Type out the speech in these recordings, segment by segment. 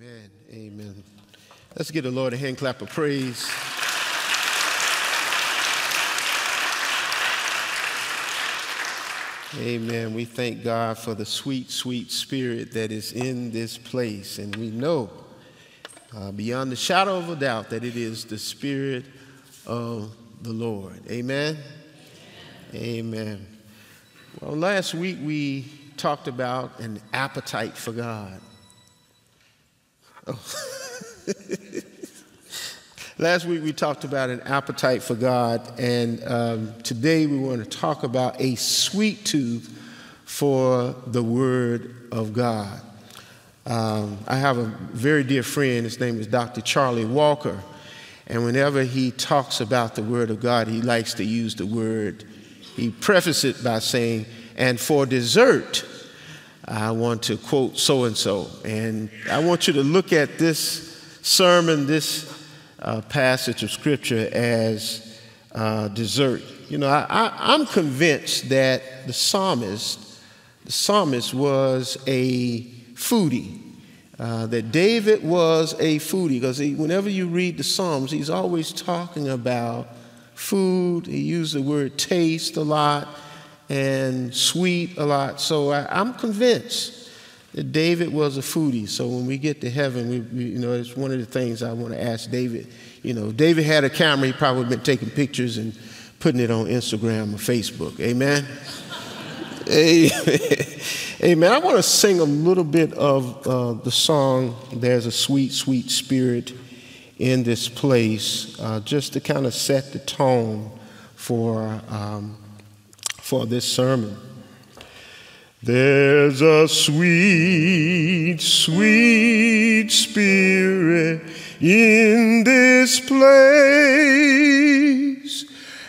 Amen. Amen. Let's give the Lord a hand clap of praise. Amen. We thank God for the sweet, sweet spirit that is in this place. And we know uh, beyond the shadow of a doubt that it is the spirit of the Lord. Amen. Amen. Amen. Well, last week we talked about an appetite for God. Last week we talked about an appetite for God, and um, today we want to talk about a sweet tooth for the Word of God. Um, I have a very dear friend, his name is Dr. Charlie Walker, and whenever he talks about the Word of God, he likes to use the word, he prefaces it by saying, and for dessert, I want to quote so and so. And I want you to look at this sermon, this uh, passage of scripture as uh, dessert. You know, I, am convinced that the psalmist, the psalmist was a foodie. Uh, that David was a foodie because whenever you read the Psalms, he's always talking about food. He used the word taste a lot and sweet a lot. So I, I'm convinced that David was a foodie. So when we get to heaven, we, we, you know, it's one of the things I want to ask David. You know, David had a camera, he probably been taking pictures and putting it on Instagram or Facebook. Amen. Amen. I want to sing a little bit of uh, the song, There's a Sweet, Sweet Spirit in This Place, uh, just to kind of set the tone for, um, for this sermon. There's a sweet, sweet spirit in this place,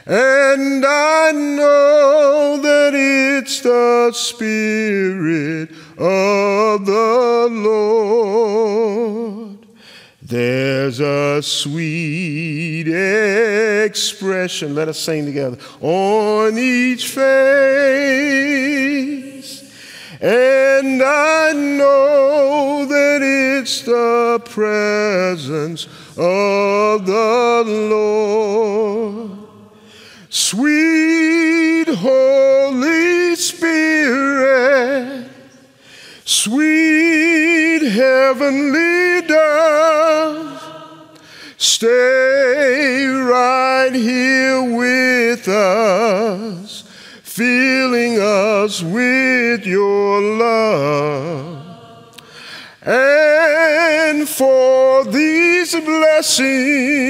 and I know that it's the Spirit of the Lord. There's a sweet expression, let us sing together, on each face. And I know that it's the presence of the Lord. Sweet Holy Spirit, sweet heavenly dove, stay right here with us filling us with your love. And for these blessings,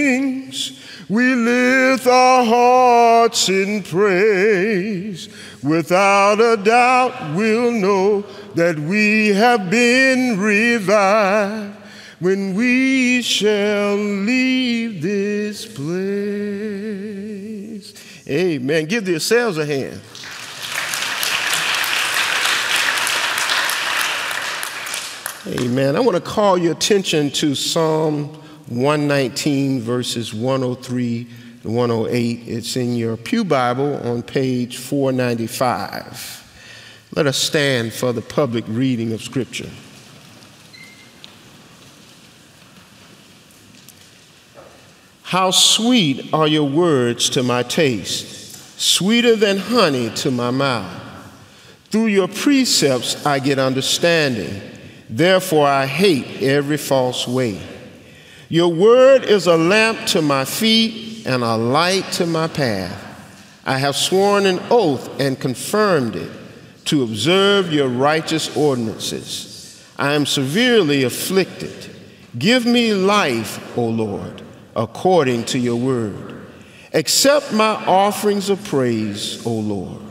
we lift our hearts in praise. Without a doubt, we'll know that we have been revived when we shall leave this place. Amen. Give yourselves a hand. Amen. I want to call your attention to Psalm 119, verses 103 to 108. It's in your Pew Bible on page 495. Let us stand for the public reading of Scripture. How sweet are your words to my taste, sweeter than honey to my mouth. Through your precepts I get understanding. Therefore, I hate every false way. Your word is a lamp to my feet and a light to my path. I have sworn an oath and confirmed it to observe your righteous ordinances. I am severely afflicted. Give me life, O Lord, according to your word. Accept my offerings of praise, O Lord,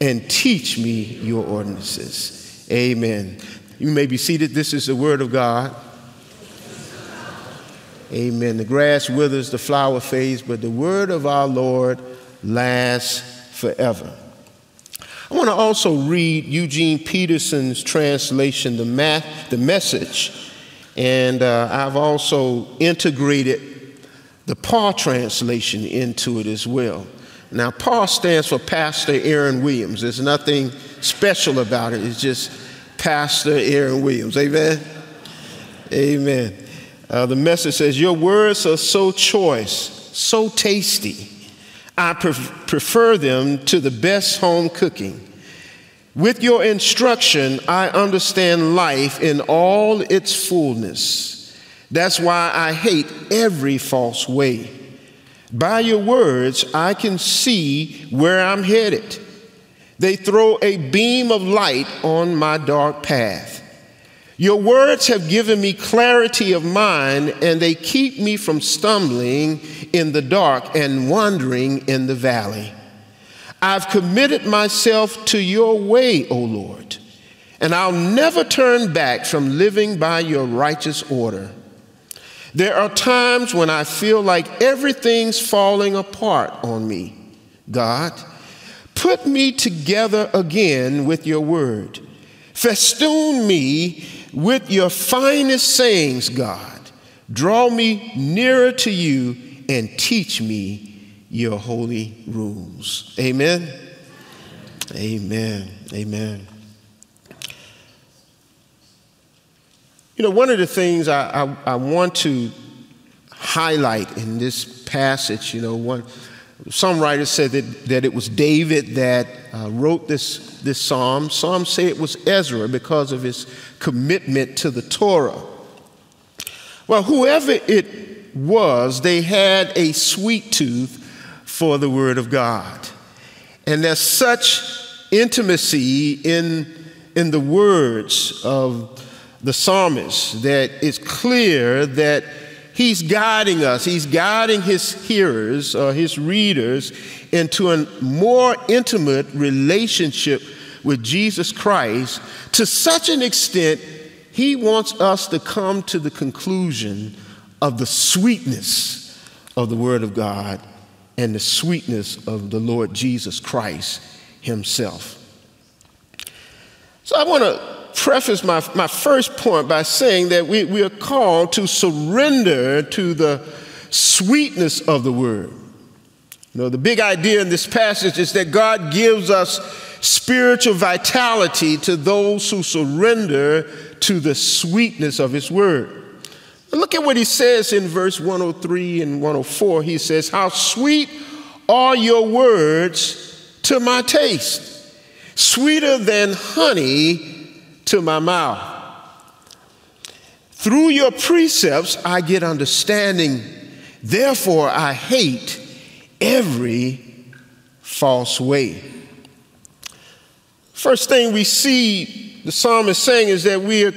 and teach me your ordinances. Amen. You may be seated. This is the word of God. Amen. The grass withers, the flower fades, but the word of our Lord lasts forever. I want to also read Eugene Peterson's translation, The, math, the Message, and uh, I've also integrated the Paul translation into it as well. Now, Paul stands for Pastor Aaron Williams. There's nothing special about it, it's just Pastor Aaron Williams. Amen? Amen. Uh, the message says, Your words are so choice, so tasty. I prefer them to the best home cooking. With your instruction, I understand life in all its fullness. That's why I hate every false way. By your words, I can see where I'm headed. They throw a beam of light on my dark path. Your words have given me clarity of mind, and they keep me from stumbling in the dark and wandering in the valley. I've committed myself to your way, O Lord, and I'll never turn back from living by your righteous order. There are times when I feel like everything's falling apart on me. God, put me together again with your word. Festoon me with your finest sayings, God. Draw me nearer to you and teach me your holy rules. Amen. Amen. Amen. You know, one of the things I, I, I, want to highlight in this passage, you know, one, some writers said that, that it was David that uh, wrote this, this psalm. Some say it was Ezra because of his commitment to the Torah. Well, whoever it was, they had a sweet tooth for the Word of God. And there's such intimacy in, in the words of the psalmist that it's clear that he's guiding us, he's guiding his hearers or his readers into a more intimate relationship with Jesus Christ to such an extent he wants us to come to the conclusion of the sweetness of the Word of God and the sweetness of the Lord Jesus Christ Himself. So I want to preface my, my first point by saying that we, we are called to surrender to the sweetness of the Word. You know, the big idea in this passage is that God gives us spiritual vitality to those who surrender to the sweetness of His Word. Look at what He says in verse 103 and 104. He says, How sweet are your words to my taste, sweeter than honey to my mouth. Through your precepts, I get understanding. Therefore, I hate every false way. First thing we see the psalmist saying is that we are,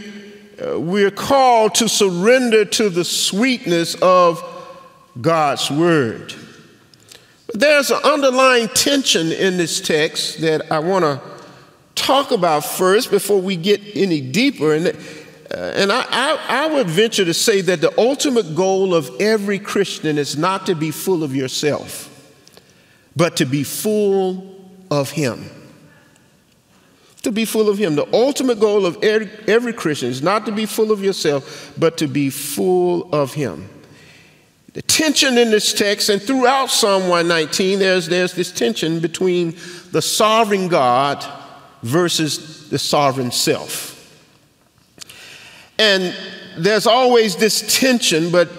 uh, we are called to surrender to the sweetness of God's word. But there's an underlying tension in this text that I want to talk about first before we get any deeper. And, uh, and I, I, I would venture to say that the ultimate goal of every Christian is not to be full of yourself, but to be full of Him. To be full of Him. The ultimate goal of every, every Christian is not to be full of yourself, but to be full of Him. The tension in this text and throughout Psalm 119, there's, there's this tension between the sovereign God versus the sovereign self. And there's always this tension, but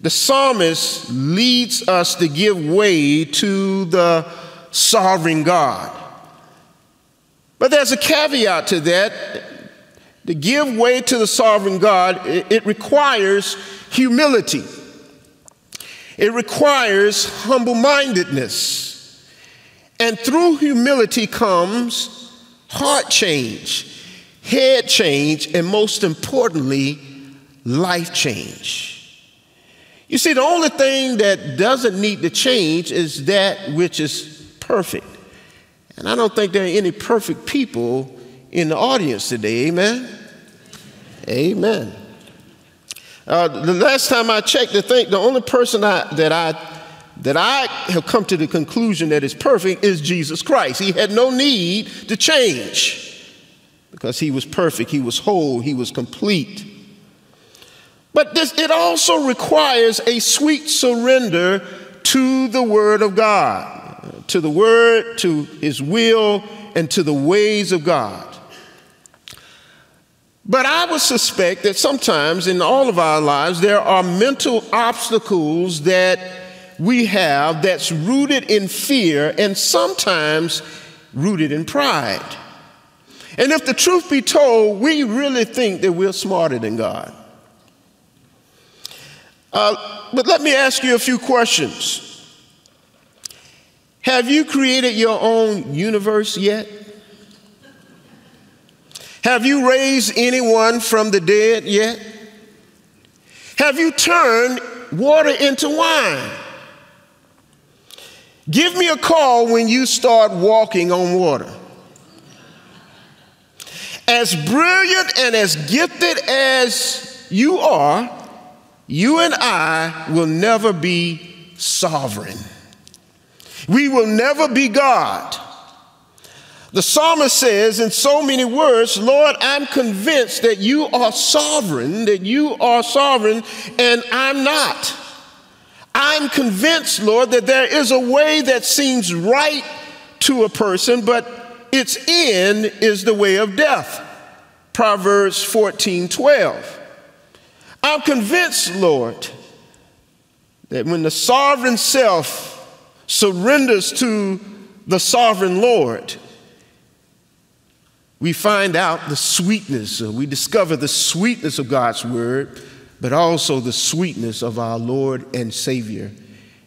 the psalmist leads us to give way to the sovereign God. But there's a caveat to that. To give way to the sovereign God, it requires humility. It requires humble mindedness. And through humility comes heart change, head change, and most importantly, life change. You see, the only thing that doesn't need to change is that which is perfect. And I don't think there are any perfect people in the audience today, amen? Amen. Uh, the last time I checked, the, thing, the only person I, that I that I have come to the conclusion that is perfect is Jesus Christ. He had no need to change because he was perfect, he was whole, he was complete. But this, it also requires a sweet surrender to the Word of God, to the Word, to His will, and to the ways of God. But I would suspect that sometimes in all of our lives, there are mental obstacles that we have that's rooted in fear and sometimes rooted in pride. And if the truth be told, we really think that we're smarter than God. Uh, but let me ask you a few questions. Have you created your own universe yet? Have you raised anyone from the dead yet? Have you turned water into wine? Give me a call when you start walking on water. As brilliant and as gifted as you are, you and I will never be sovereign. We will never be God. The psalmist says in so many words, Lord, I'm convinced that you are sovereign, that you are sovereign, and I'm not. I'm convinced, Lord, that there is a way that seems right to a person, but its end is the way of death. Proverbs 14 12. I'm convinced, Lord, that when the sovereign self surrenders to the sovereign Lord, we find out the sweetness, we discover the sweetness of God's word, but also the sweetness of our Lord and Savior,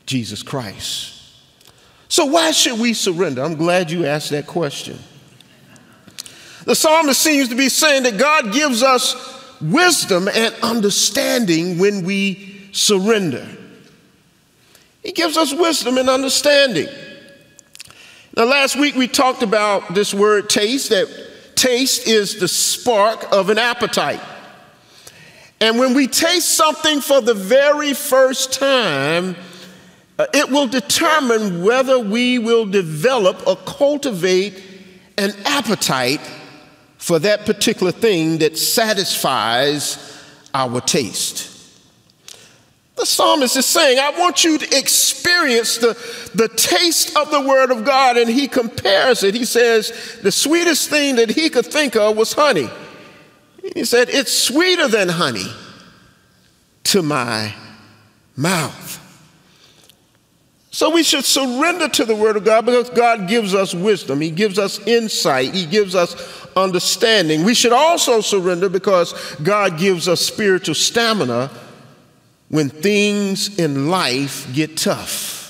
Jesus Christ. So, why should we surrender? I'm glad you asked that question. The psalmist seems to be saying that God gives us wisdom and understanding when we surrender. He gives us wisdom and understanding. Now, last week we talked about this word taste, that taste is the spark of an appetite. And when we taste something for the very first time, uh, it will determine whether we will develop or cultivate an appetite for that particular thing that satisfies our taste. The psalmist is saying, I want you to experience the, the taste of the word of God. And he compares it. He says, the sweetest thing that he could think of was honey. He said, It's sweeter than honey to my mouth. So we should surrender to the Word of God because God gives us wisdom. He gives us insight. He gives us understanding. We should also surrender because God gives us spiritual stamina when things in life get tough.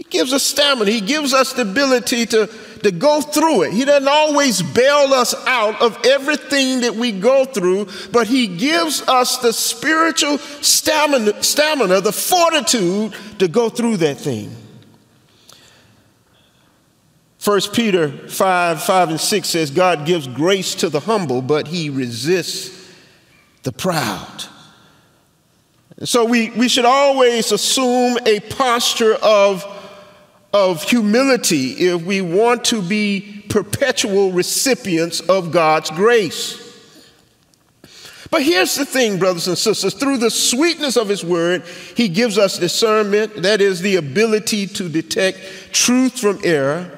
He gives us stamina, He gives us the ability to, to go through it. He doesn't always bail us out of everything that we go through, but He gives us the spiritual stamina, stamina the fortitude to go through that thing. 1 Peter 5 5 and 6 says, God gives grace to the humble, but He resists the proud. So we, we should always assume a posture of, of humility if we want to be perpetual recipients of God's grace. But here's the thing, brothers and sisters through the sweetness of His Word, He gives us discernment, that is, the ability to detect truth from error.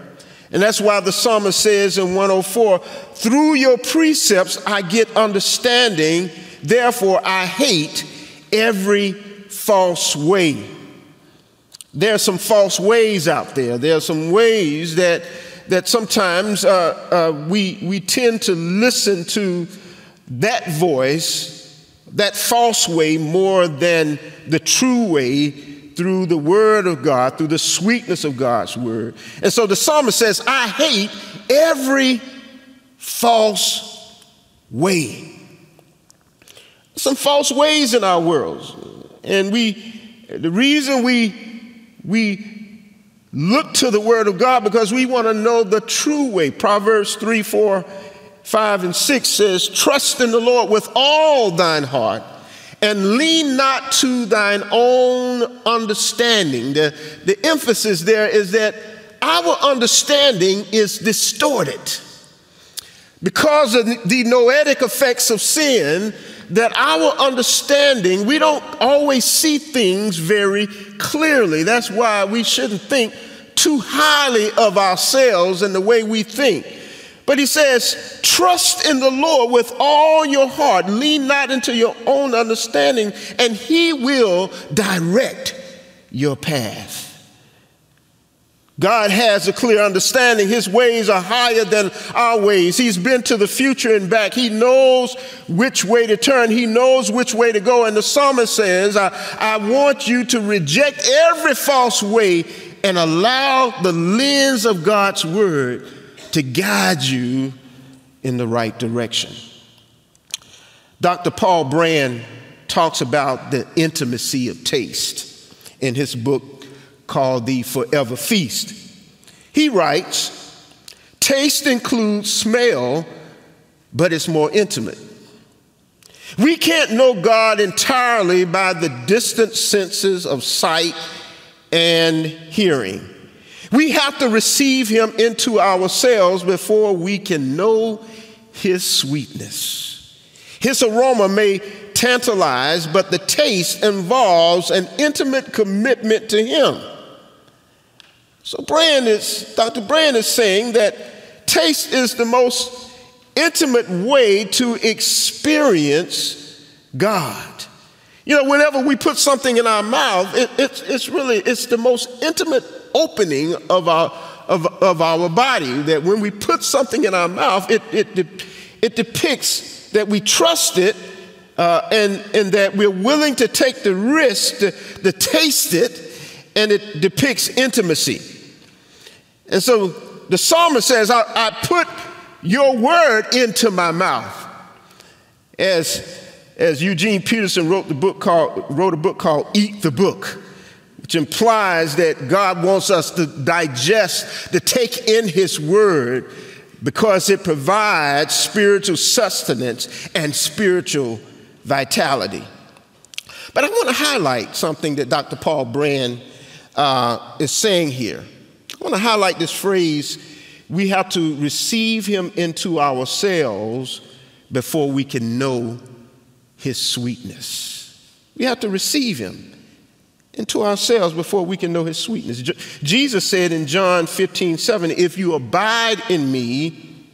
And that's why the psalmist says in 104 Through your precepts I get understanding, therefore I hate every false way. There are some false ways out there. There are some ways that, that sometimes uh, uh, we, we tend to listen to that voice, that false way, more than the true way through the Word of God, through the sweetness of God's Word. And so the psalmist says, I hate every false way some false ways in our world. And we, the reason we, we look to the Word of God because we want to know the true way. Proverbs 3, 4, 5, and 6 says, Trust in the Lord with all thine heart and lean not to thine own understanding. The, the emphasis there is that our understanding is distorted. Because of the noetic effects of sin, that our understanding, we don't always see things very clearly. That's why we shouldn't think too highly of ourselves and the way we think. But he says, trust in the Lord with all your heart. Lean not into your own understanding, and he will direct your path. God has a clear understanding. His ways are higher than our ways. He's been to the future and back. He knows which way to turn. He knows which way to go. And the psalmist says, I, I want you to reject every false way and allow the lens of God's word to guide you in the right direction. Dr. Paul Brand talks about the intimacy of taste in his book called The Forever Feast. He writes, Taste includes smell, but it's more intimate. We can't know God entirely by the distant senses of sight and hearing. We have to receive him into ourselves before we can know his sweetness. His aroma may tantalize, but the taste involves an intimate commitment to him. So Brand is, Dr. Brand is saying that taste is the most intimate way to experience God. You know, whenever we put something in our mouth, it, it's, really, it's the most intimate opening of our, of, of our body. That when we put something in our mouth, it, it, it depicts that we trust it uh, and, and that we're willing to take the risk to, to taste it, and it depicts intimacy. And so the psalmist says, I, I put your word into my mouth. As, as Eugene Peterson wrote, the book called, wrote a book called Eat the Book which implies that God wants us to digest, to take in His Word, because it provides spiritual sustenance and spiritual vitality. But I want to highlight something that Dr. Paul Brand uh, is saying here. I want to highlight this phrase we have to receive Him into ourselves before we can know His sweetness. We have to receive Him into ourselves before we can know his sweetness. Jesus said in John 15, 7, If you abide in me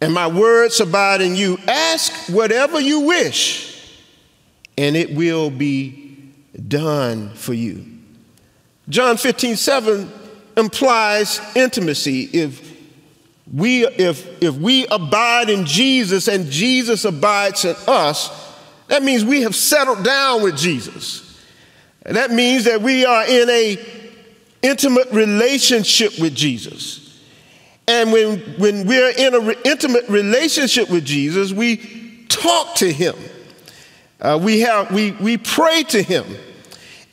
and my words abide in you, ask whatever you wish, and it will be done for you. John 15, 7 implies intimacy. If we, if, if we abide in Jesus and Jesus abides in us, that means we have settled down with Jesus. And that means that we are in a intimate relationship with Jesus. And when, when we're in an re- intimate relationship with Jesus, we talk to him. Uh, we, have, we, we pray to him.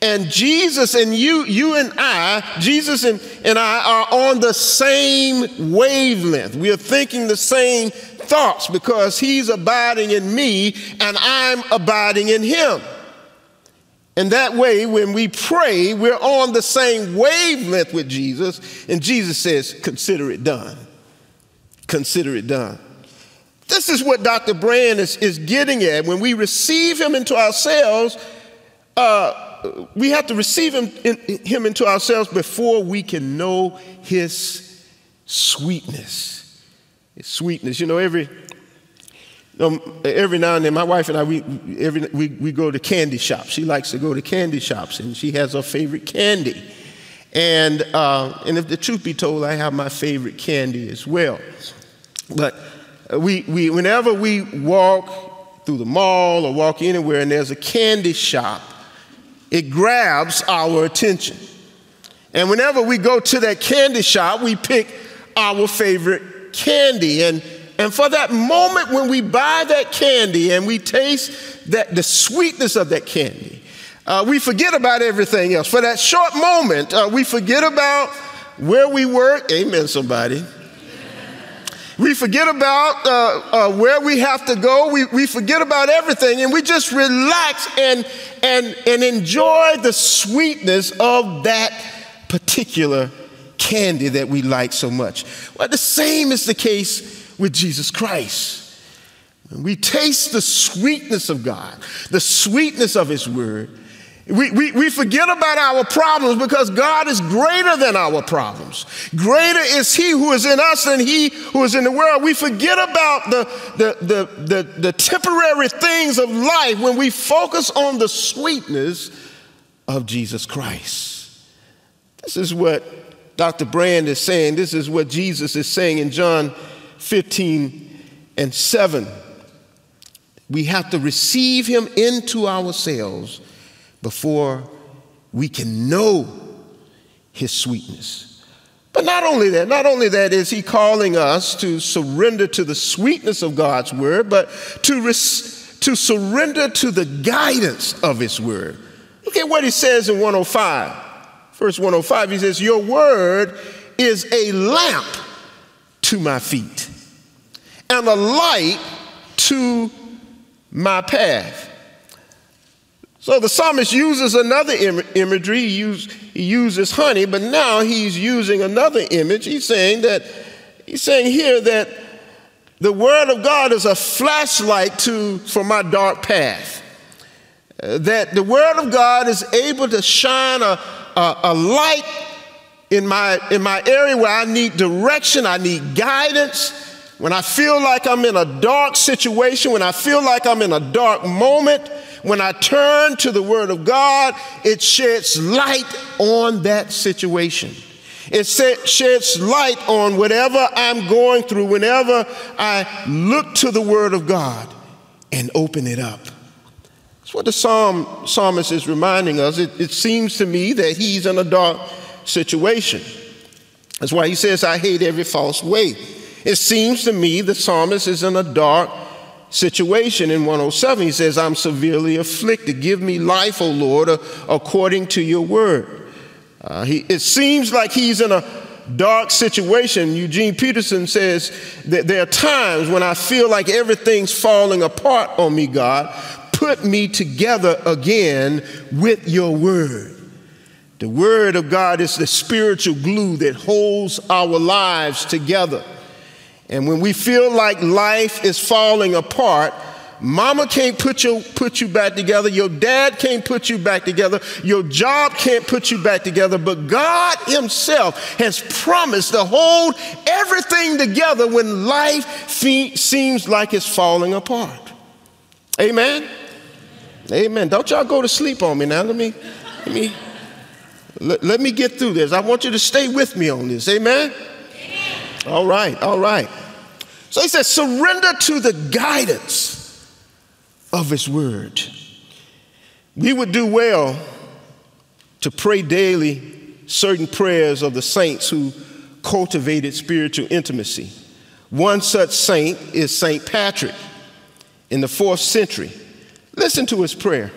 And Jesus and you, you and I, Jesus and, and I are on the same wavelength. We are thinking the same thoughts because he's abiding in me and I'm abiding in him. And that way, when we pray, we're on the same wavelength with Jesus. And Jesus says, Consider it done. Consider it done. This is what Dr. Brand is, is getting at. When we receive him into ourselves, uh, we have to receive him, in, him into ourselves before we can know his sweetness. His sweetness. You know, every um, every now and then, my wife and I, we, every, we, we go to candy shops. She likes to go to candy shops, and she has her favorite candy. And, uh, and if the truth be told, I have my favorite candy as well. But we, we, whenever we walk through the mall or walk anywhere and there's a candy shop, it grabs our attention. And whenever we go to that candy shop, we pick our favorite candy. And and for that moment when we buy that candy and we taste that, the sweetness of that candy, uh, we forget about everything else. For that short moment, uh, we forget about where we work. Amen, somebody. We forget about uh, uh, where we have to go. We, we forget about everything and we just relax and, and, and enjoy the sweetness of that particular candy that we like so much. Well, the same is the case with Jesus Christ. And we taste the sweetness of God, the sweetness of His Word, We, we, we forget about our problems because God is greater than our problems. Greater is He who is in us than He who is in the world. We forget about the, the, the, the, the temporary things of life when we focus on the sweetness of Jesus Christ. This is what Dr. Brand is saying. This is what Jesus is saying in John 15 and 7. We have to receive Him into ourselves before we can know his sweetness. But not only that, not only that is he calling us to surrender to the sweetness of God's word, but to, res- to surrender to the guidance of his word. Look at what he says in 105. Verse 105, he says, Your word is a lamp to my feet and a light to my path. So the psalmist uses another Im- imagery. He, use, he uses honey, but now he's using another image. He's saying that he's saying here that the word of God is a flashlight to for my dark path. Uh, that the word of God is able to shine a, a, a light in my in my area where I need direction, I need guidance. When I feel like I'm in a dark situation, when I feel like I'm in a dark moment, when I turn to the Word of God, it sheds light on that situation. It sheds light on whatever I'm going through whenever I look to the Word of God and open it up. That's what the psalm, psalmist is reminding us. It, it seems to me that he's in a dark situation. That's why he says, I hate every false way. It seems to me the psalmist is in a dark situation in 107. He says, I'm severely afflicted. Give me life, O Lord, according to your word. Uh, he, it seems like he's in a dark situation. Eugene Peterson says that there are times when I feel like everything's falling apart on me, God. Put me together again with your word. The word of God is the spiritual glue that holds our lives together. And when we feel like life is falling apart, mama can't put you, put you back together, your dad can't put you back together, your job can't put you back together, but God Himself has promised to hold everything together when life fe- seems like it's falling apart. Amen? Amen. Don't y'all go to sleep on me now. Let me, let me, let, let me get through this. I want you to stay with me on this. Amen? All right, all right. So he says, surrender to the guidance of his word. We would do well to pray daily certain prayers of the saints who cultivated spiritual intimacy. One such saint is Saint Patrick in the fourth century. Listen to his prayer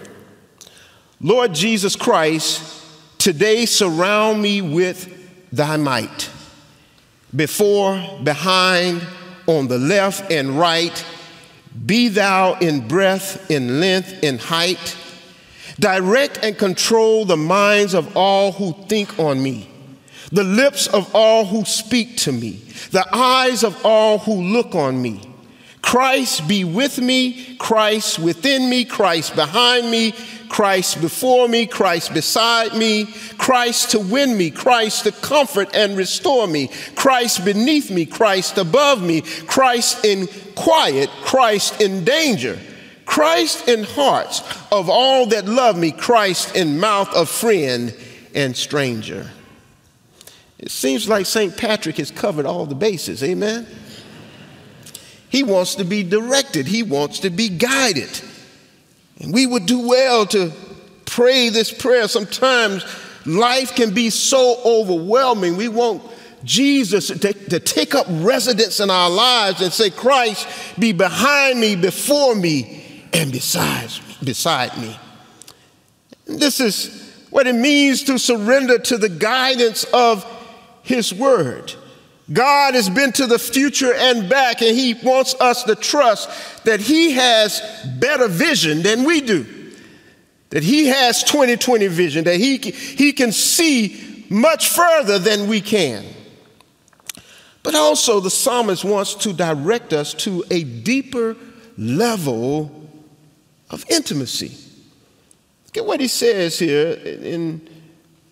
Lord Jesus Christ, today surround me with thy might before, behind, on the left and right. Be thou in breadth, in length, in height. Direct and control the minds of all who think on me, the lips of all who speak to me, the eyes of all who look on me. Christ be with me, Christ within me, Christ behind me, Christ before me, Christ beside me, Christ to win me, Christ to comfort and restore me, Christ beneath me, Christ above me, Christ in quiet, Christ in danger, Christ in hearts of all that love me, Christ in mouth of friend and stranger. It seems like St. Patrick has covered all the bases, amen? He wants to be directed, he wants to be guided. And we would do well to pray this prayer. Sometimes life can be so overwhelming. We want Jesus to take, to take up residence in our lives and say, Christ, be behind me, before me, and besides, beside me. This is what it means to surrender to the guidance of His Word. God has been to the future and back, and He wants us to trust that He has better vision than we do. That He has 2020 vision, that He, he can see much further than we can. But also, the psalmist wants to direct us to a deeper level of intimacy. Look at what he says here in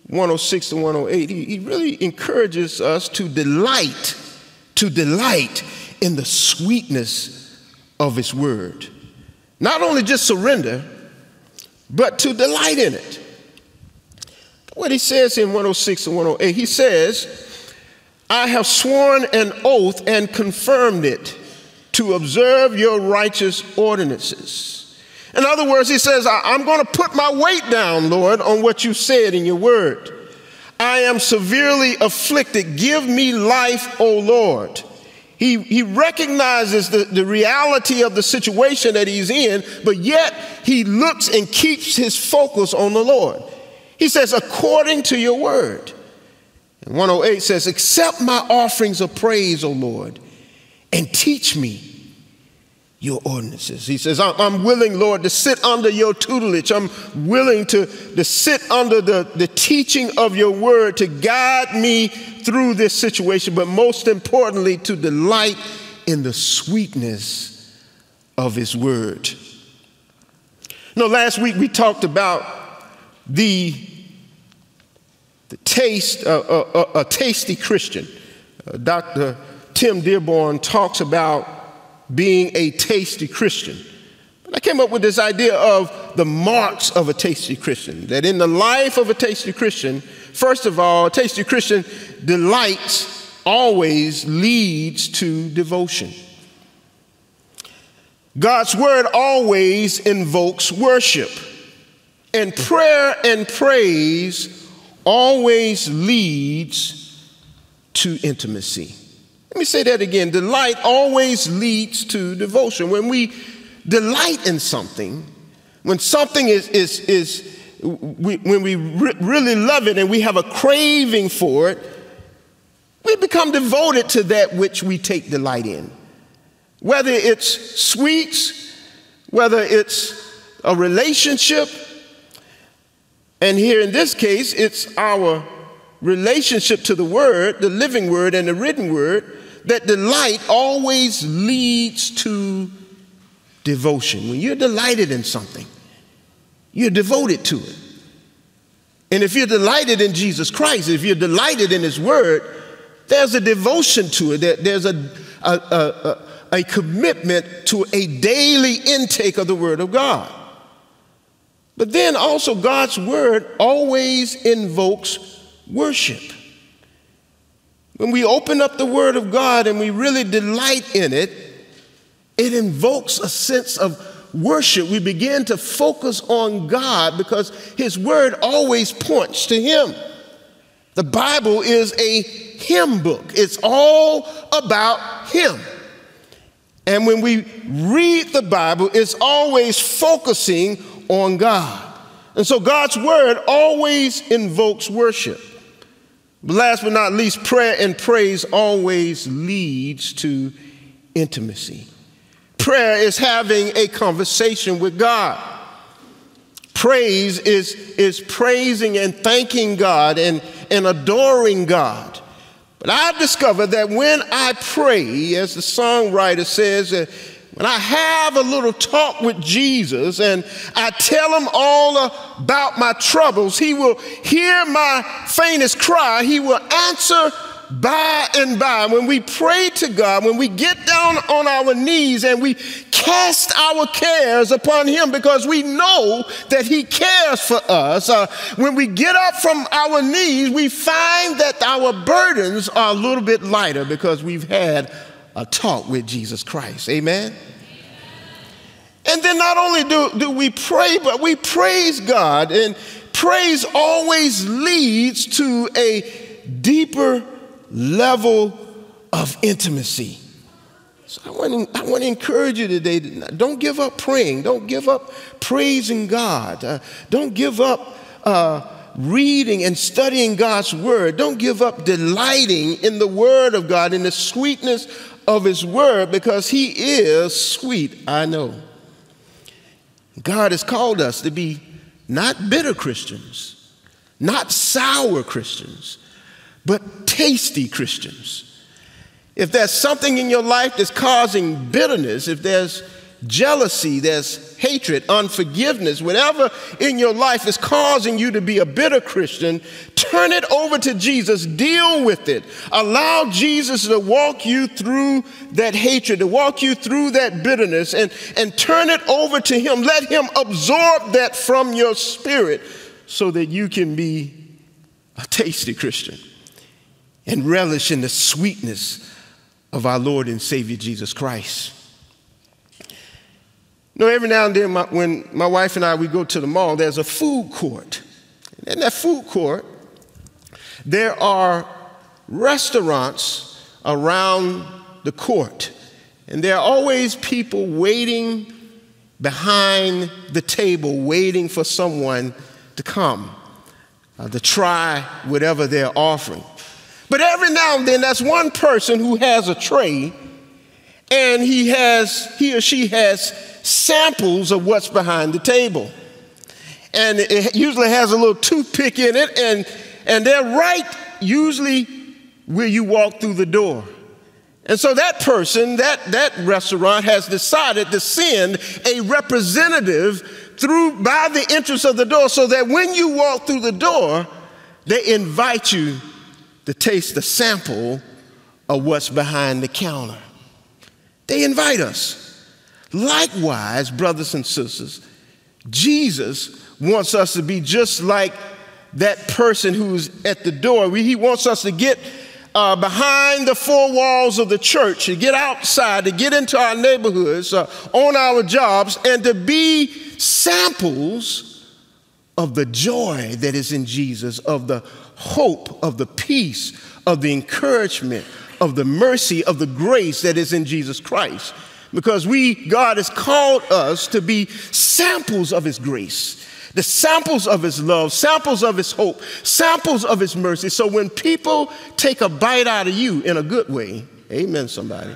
106 to 108. He, he really encourages us to delight, to delight in the sweetness of his word. Not only just surrender, but to delight in it. What he says in 106 and 108, he says, I have sworn an oath and confirmed it to observe your righteous ordinances. In other words, he says, I'm going to put my weight down, Lord, on what you said in your word. I am severely afflicted. Give me life, O Lord. He, he recognizes the, the reality of the situation that he's in, but yet he looks and keeps his focus on the Lord. He says, according to your word. And 108 says, accept my offerings of praise, O Lord, and teach me your ordinances. He says, I'm willing, Lord, to sit under your tutelage. I'm willing to, to sit under the, the teaching of your word to guide me through this situation, but most importantly, to delight in the sweetness of his word. Know, last week we talked about the, the taste, uh, uh, uh, a tasty Christian. Uh, Dr. Tim Dearborn talks about being a tasty Christian. But I came up with this idea of the marks of a tasty Christian. That in the life of a tasty Christian, first of all, a tasty Christian delights always leads to devotion. God's word always invokes worship. And prayer and praise always leads to intimacy. Let me say that again. Delight always leads to devotion. When we delight in something, when something is, is, is we, when we re- really love it and we have a craving for it, we become devoted to that which we take delight in. Whether it's sweets, whether it's a relationship, and here in this case, it's our relationship to the Word, the living Word, and the written Word that delight always leads to devotion. When you're delighted in something, you're devoted to it. And if you're delighted in Jesus Christ, if you're delighted in His Word, there's a devotion to it. There's a, a, a, a commitment to a daily intake of the Word of God. But then also, God's Word always invokes worship. When we open up the Word of God and we really delight in it, it invokes a sense of worship. We begin to focus on God because His Word always points to Him. The Bible is a hymn book, it's all about Him. And when we read the Bible, it's always focusing on God. And so God's Word always invokes worship. Last but not least, prayer and praise always leads to intimacy. Prayer is having a conversation with God. Praise is, is praising and thanking God and, and adoring God. But I've discovered that when I pray, as the songwriter says, when I have a little talk with Jesus and I tell him all about my troubles, he will hear my faintest cry. He will answer by and by. When we pray to God, when we get down on our knees and we cast our cares upon Him because we know that He cares for us, uh, when we get up from our knees, we find that our burdens are a little bit lighter because we've had a talk with Jesus Christ. Amen? And then not only do, do we pray, but we praise God. And praise always leads to a deeper level of intimacy. So I want, to, I want to encourage you today don't give up praying, don't give up praising God, uh, don't give up. Uh, reading and studying God's word. Don't give up delighting in the word of God, in the sweetness of his word, because he is sweet, I know. God has called us to be not bitter Christians, not sour Christians, but tasty Christians. If there's something in your life that's causing bitterness, if there's jealousy, there's hatred, unforgiveness, whatever in your life is causing you to be a bitter Christian, turn it over to Jesus, deal with it. Allow Jesus to walk you through that hatred, to walk you through that bitterness, and, and turn it over to Him. Let Him absorb that from your spirit so that you can be a tasty Christian and relish in the sweetness of our Lord and Savior Jesus Christ. Know, every now and then, my, when my wife and I we go to the mall, there's a food court. And in that food court, there are restaurants around the court, and there are always people waiting behind the table, waiting for someone to come uh, to try whatever they're offering. But every now and then, that's one person who has a tray and he has he or she has samples of what's behind the table. And it usually has a little toothpick in it and and they're right usually where you walk through the door. And so that person that that restaurant has decided to send a representative through by the entrance of the door so that when you walk through the door they invite you to taste the sample of what's behind the counter. They invite us. Likewise, brothers and sisters, Jesus wants us to be just like that person who's at the door. He wants us to get uh, behind the four walls of the church, to get outside, to get into our neighborhoods, uh, on our jobs, and to be samples of the joy that is in Jesus, of the hope, of the peace, of the encouragement, of the mercy, of the grace that is in Jesus Christ. Because we, God has called us to be samples of His grace, the samples of His love, samples of His hope, samples of His mercy. So when people take a bite out of you in a good way, amen, somebody.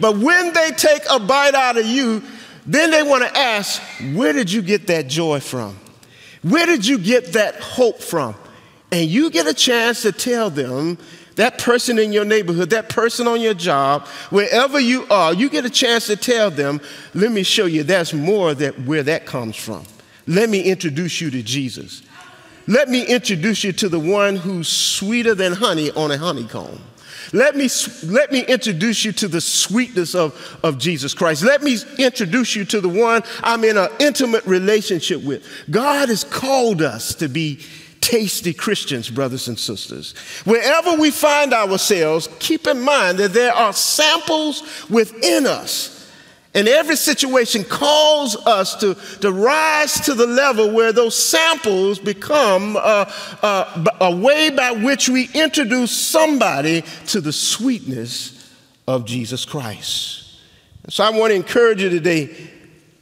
But when they take a bite out of you, then they want to ask, where did you get that joy from? Where did you get that hope from? And you get a chance to tell them that person in your neighborhood, that person on your job, wherever you are, you get a chance to tell them, let me show you that's more that where that comes from. Let me introduce you to Jesus. Let me introduce you to the one who's sweeter than honey on a honeycomb. Let me, let me introduce you to the sweetness of, of Jesus Christ. Let me introduce you to the one I'm in an intimate relationship with. God has called us to be tasty Christians, brothers and sisters. Wherever we find ourselves, keep in mind that there are samples within us. And every situation calls us to, to rise to the level where those samples become uh, uh, a way by which we introduce somebody to the sweetness of Jesus Christ. So I want to encourage you today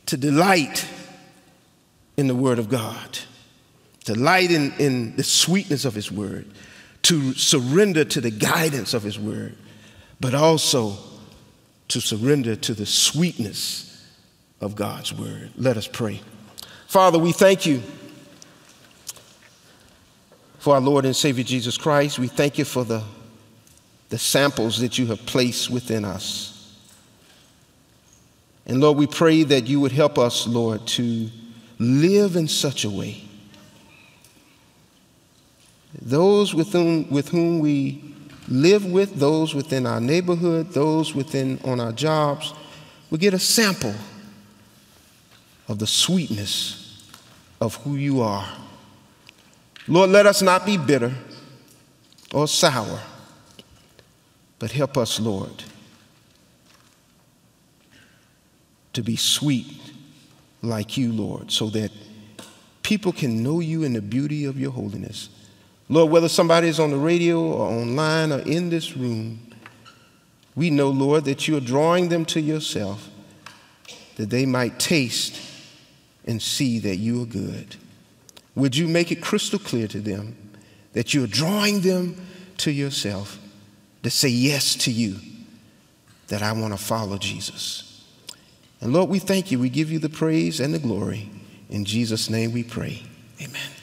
to delight in the Word of God delight in, in the sweetness of His Word, to surrender to the guidance of His Word, but also to surrender to the sweetness of God's Word. Let us pray. Father, we thank you for our Lord and Savior Jesus Christ. We thank you for the, the samples that you have placed within us. And Lord, we pray that you would help us, Lord, to live in such a way those with whom, with whom we live with, those within our neighborhood, those within on our jobs, we get a sample of the sweetness of who you are. Lord, let us not be bitter or sour, but help us, Lord, to be sweet like you, Lord, so that people can know you in the beauty of your holiness. Lord, whether somebody is on the radio or online or in this room, we know, Lord, that you are drawing them to yourself that they might taste and see that you are good. Would you make it crystal clear to them that you are drawing them to yourself to say yes to you, that I want to follow Jesus? And Lord, we thank you. We give you the praise and the glory. In Jesus' name we pray. Amen.